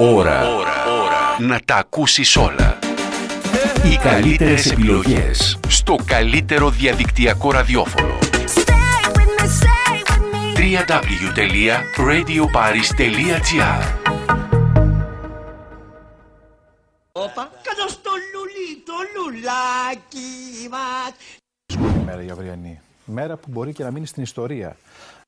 Ώρα. Ώρα. Να τα ακούσεις όλα. Οι καλύτερες επιλογές στο καλύτερο διαδικτυακό ραδιόφωνο. www.radioparis.gr Όπα, κάτω στο λουλί, το λουλάκι μας. Μέρα η αυριανή. Μέρα που μπορεί και να μείνει στην ιστορία.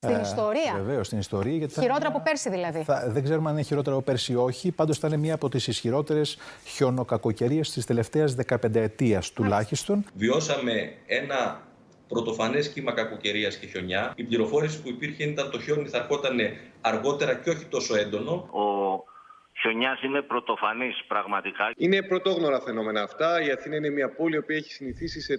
Στην ιστορία; Βεβαίως, στην ιστορία. Γιατί θα- Χειρότερα από πέρσι δηλαδή. Θα, δεν ξέρουμε αν είναι χειρότερο από πέρσι ή όχι. Πάντως θα είναι μία από τις ισχυρότερες χιονοκακοκαιρίες της τελευταίας 15 ετία τουλάχιστον. Βιώσαμε ένα πρωτοφανές κύμα κακοκαιρίας και χιονιά. Η πληροφόρηση που υπήρχε ήταν το χιόνι θα ερχόταν αργότερα και όχι τόσο έντονο. Ο χιονιάς είναι πρωτοφανής πραγματικά. Είναι πρωτόγνωρα φαινόμενα αυτά. Η Αθήνα είναι μια πόλη που έχει συνηθίσει σε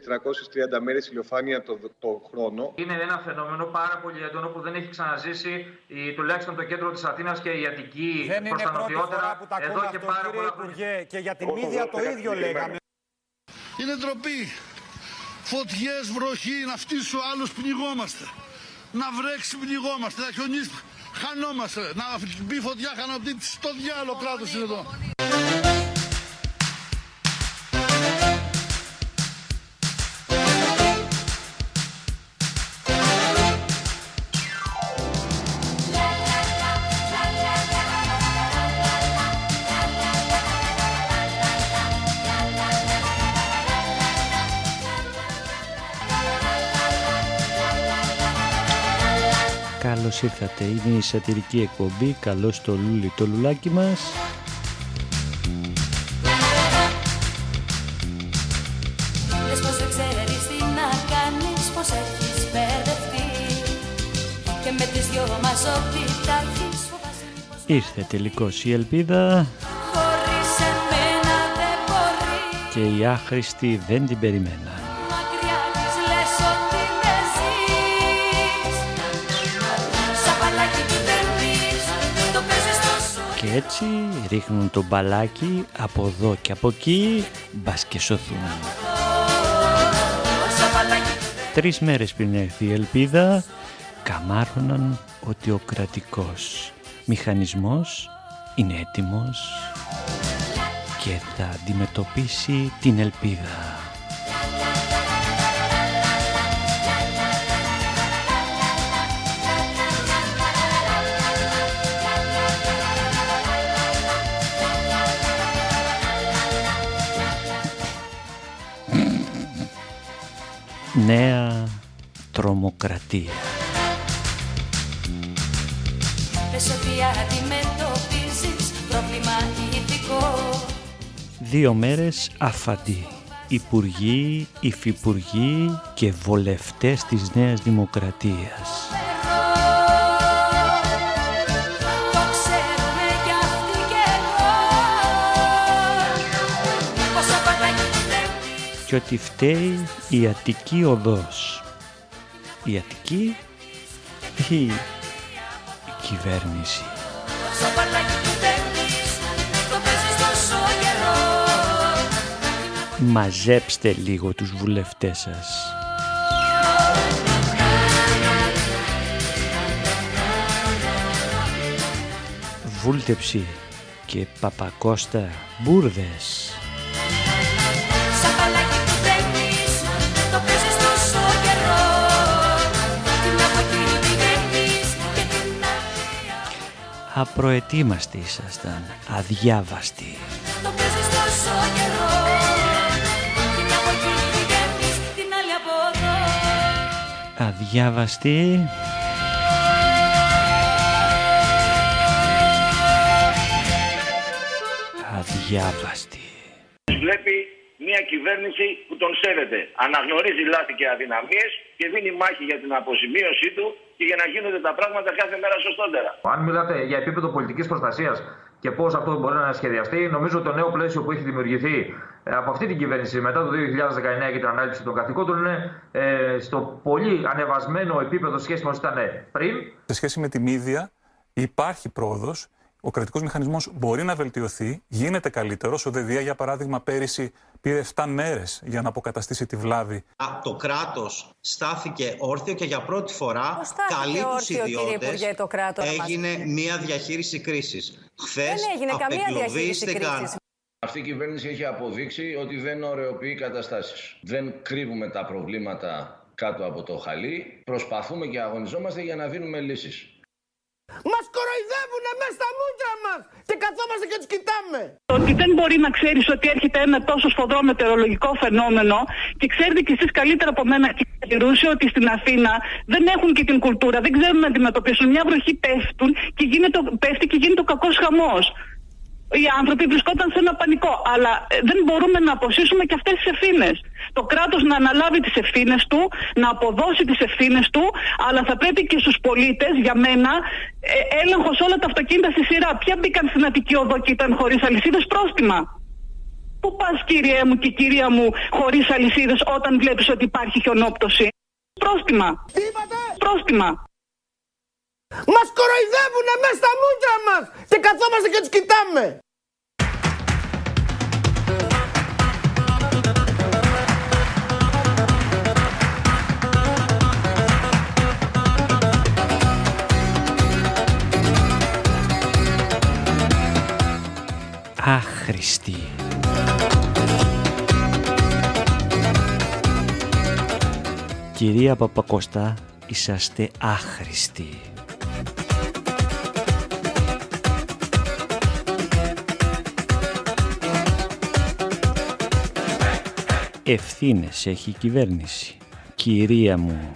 330 μέρες ηλιοφάνεια το, το χρόνο. Είναι ένα φαινόμενο πάρα πολύ έντονο που δεν έχει ξαναζήσει η, τουλάχιστον το κέντρο της Αθήνας και η Αττική Δεν προς είναι τα πρώτη νοτιότερα φορά που τα εδώ ακούμε και αυτό, πάρα κύριε πολλά χρόνια. Υπουργέ. Και για την ίδια το ίδιο λέγαμε. Είναι ντροπή. Φωτιές, βροχή, να φτύσει ο άλλος πνιγόμαστε. Να βρέξει πνιγόμαστε, να χιονίσει χανόμαστε. Να μπει φωτιά χανοπτή στο διάλογο κράτος είναι εδώ. Καλώς ήρθατε. Είναι η σατυρική εκπομπή. Καλώς το λούλι το λουλάκι μας. Λες πως δεν ξέρεις τι να κάνεις Πως έχεις μπερδευτεί Και με τις δυο μας ό,τι τα έχεις φοβάσαι μήπως Ήρθε τελικώς η ελπίδα Χωρίς εμένα δεν μπορεί και οι άχρηστοι δεν την περιμέναν. Και έτσι ρίχνουν το μπαλάκι από εδώ και από εκεί μπας και σωθούν. Σαν παλάκι που δεν Τρεις μέρες πριν έρθει η ελπίδα καμάρωναν ότι ο κρατικός μηχανισμός είναι έτοιμος και θα αντιμετωπίσει την ελπίδα. Νέα τρομοκρατία. Πες ότι αντιμετωπίζεις Πρόβλημα ηθικό Δύο μέρες αφαντοί. Υπουργοί, υφυπουργοί και βολευτές της Νέας Δημοκρατίας. Και ότι φταίει η Αττική Οδός. Η Αττική ή η κυβέρνηση. Πόσο παλάκι που δεν πεις Το παίζεις τόσο καιρό Μαζέψτε λίγο τους βουλευτές σας. Βούλτεψη και Παπακώστα μπουρδες. Απροετοίμαστοι ήσασταν, αδιάβαστοι. Το παίζεις τόσο καιρό Την από εκεί πηγαίνεις Την άλλη από εδώ Αδιάβαστοι. Αδιάβαστοι. Βλέπει μια κυβέρνηση που τον σέβεται. Αναγνωρίζει λάθη και αδυναμίες και δίνει μάχη για την αποζημίωσή του και για να γίνονται τα πράγματα κάθε μέρα σωστότερα. Αν μιλάτε για επίπεδο πολιτικής προστασίας και πώς αυτό μπορεί να σχεδιαστεί, νομίζω το νέο πλαίσιο που έχει δημιουργηθεί ε, από αυτή την κυβέρνηση μετά το 2019 και την ανάληψη των καθηκόντων είναι ε, στο πολύ ανεβασμένο επίπεδο σχέση με όσο ήταν πριν. Σε σχέση με την ίδια υπάρχει πρόοδος, ο κρατικός μηχανισμός μπορεί να βελτιωθεί, γίνεται καλύτερος. Ο ΔΕΔΙΑ, για παράδειγμα, πέρυσι πήρε 7 μέρες για να αποκαταστήσει τη βλάβη. Α, Το κράτος στάθηκε όρθιο και για πρώτη φορά Πώς στάθηκε καλεί τους όρθιο, κύριε ιδιώτες. Υπουργέ, το κράτος μας; Έγινε μια διαχείριση κρίσης. Χθες Δεν έγινε καμία διαχείριση απεγκλωβίστηκαν κρίσης. Αυτή η κυβέρνηση έχει αποδείξει ότι δεν ωρεοποιεί καταστάσεις. Δεν κρύβουμε τα προβλήματα κάτω από το χαλί. Προσπαθούμε και αγωνιζόμαστε για να δίνουμε λύσεις. Μας κοροϊδεύουνε μέσα στα μούτρα μας και καθόμαστε και τους κοιτάμε. Το ότι δεν μπορεί να ξέρεις ότι έρχεται ένα τόσο σφοδρό μετεωρολογικό φαινόμενο και ξέρετε κι εσείς καλύτερα από μένα κύριε Ρούσιο, ότι στην Αθήνα δεν έχουν και την κουλτούρα, δεν ξέρουν να αντιμετωπίσουν. Μια βροχή πέφτουν και γίνεται, πέφτει και γίνεται ο κακός χαμός. Οι άνθρωποι βρισκόταν σε ένα πανικό. Αλλά ε, δεν μπορούμε να αποσύσουμε και αυτές τις ευθύνες. Το κράτος να αναλάβει τις ευθύνες του, να αποδώσει τις ευθύνες του, αλλά θα πρέπει και στους πολίτες, για μένα, ε, έλεγχος όλα τα αυτοκίνητα στη σειρά. Ποια μπήκαν στην Αττική Οδό και ήταν χωρίς αλυσίδες πρόστιμα. Πού πας, κύριε μου και κυρία μου, χωρίς αλυσίδες όταν βλέπεις ότι υπάρχει χιονόπτωση; Πρόστιμα. Τι είπατε; Πρόστιμα. Μας κοροϊδεύουνε μέσα στα μούτρα μας και καθόμαστε και τους κοιτάμε. Άχρηστη. Κυρία Παπακοστά, είσαστε άχρηστοι. Ευθύνες έχει η κυβέρνηση. Κυρία μου,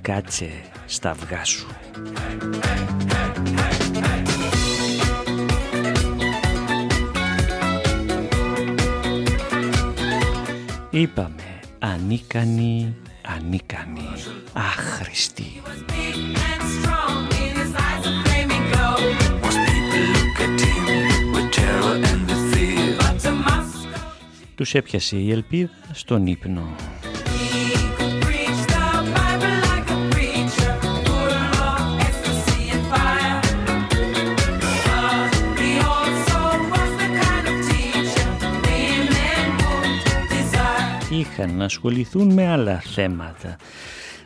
κάτσε στα αυγά σου. Είπαμε ανίκανοι, ανίκανοι, άχρηστοι. Τους έπιασε η ελπίδα στον ύπνο. Είχαν να ασχοληθούν με άλλα θέματα.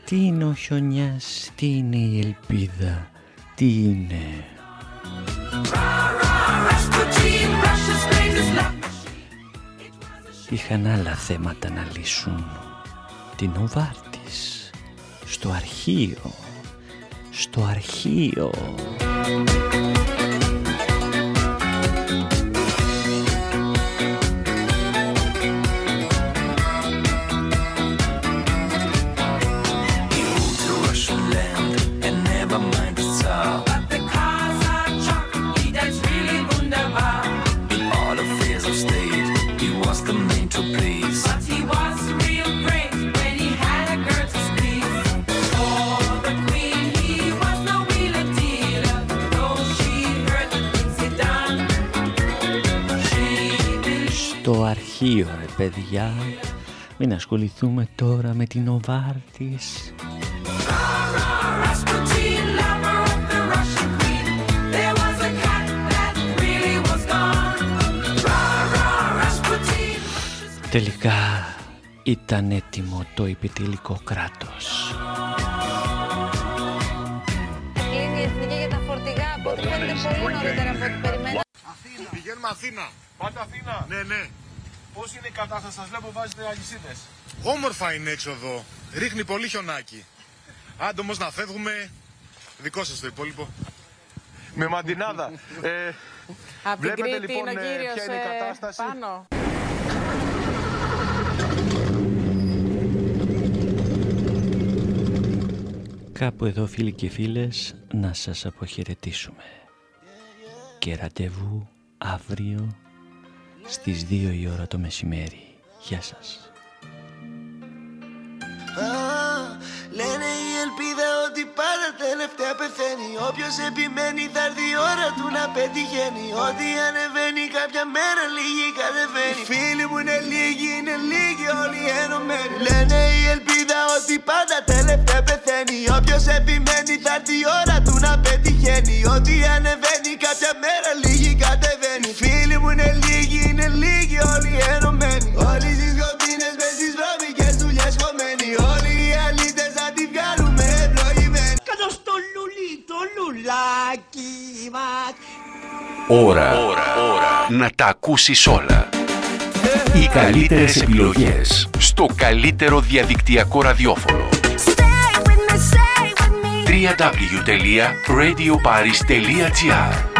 Τι είναι ο χιονιάς, τι είναι η ελπίδα, τι είναι... Είχαν άλλα θέματα να λύσουν. Την Οβάρτης, στο αρχείο, στο αρχείο. Αρχείο ρε παιδιά Μην ασχοληθούμε τώρα με την Οβάρτης Rasputin, lover of the Russian queen. There was a cat that really was gone. Rah, rah, Rasputin. Τελικά ήταν έτοιμο το επιτελικό κράτος Κλείνει η εθνική για τα φορτηγά. Από ό,τι φαίνεται πολύ νωρίτερα από ό,τι περιμέναμε. Πηγαίνουμε Αθήνα. Πάτε Αθήνα. Ναι, ναι. Πώς είναι η κατάσταση, σας βλέπω βάζετε αλυσίδες. Όμορφα είναι έξω εδώ. Ρίχνει πολύ χιονάκι. Άντε όμως να φεύγουμε. Δικό σας το υπόλοιπο. Με μαντινάδα. ε, Από την βλέπετε Κρήτη λοιπόν είναι ο ε, κύριος ποια είναι η ε, κατάσταση. πάνω. Κάπου εδώ φίλοι και φίλες να σας αποχαιρετήσουμε και ραντεβού αύριο στις 2 η ώρα το μεσημέρι. Γεια σας. Α, λένε οι ελπίδα ότι πάντα τελευταία πεθαίνει. Όποιος επιμένει θα έρθει η ώρα του να πετυχαίνει. Ό,τι ανεβαίνει κάποια μέρα λίγη κατεβαίνει. Οι φίλοι μου είναι λίγοι, είναι λίγοι όλοι ενωμένοι. Λένε η ελπίδα ότι πάντα τελευταία πεθαίνει. Όποιος επιμένει θα έρθει η ώρα του να πετυχαίνει. Ό,τι ανεβαίνει το λουλάκι μας Ώρα. Ώρα. Να τα ακούσεις όλα. Οι καλύτερες επιλογές στο καλύτερο διαδικτυακό ραδιόφωνο. www.radioparis.gr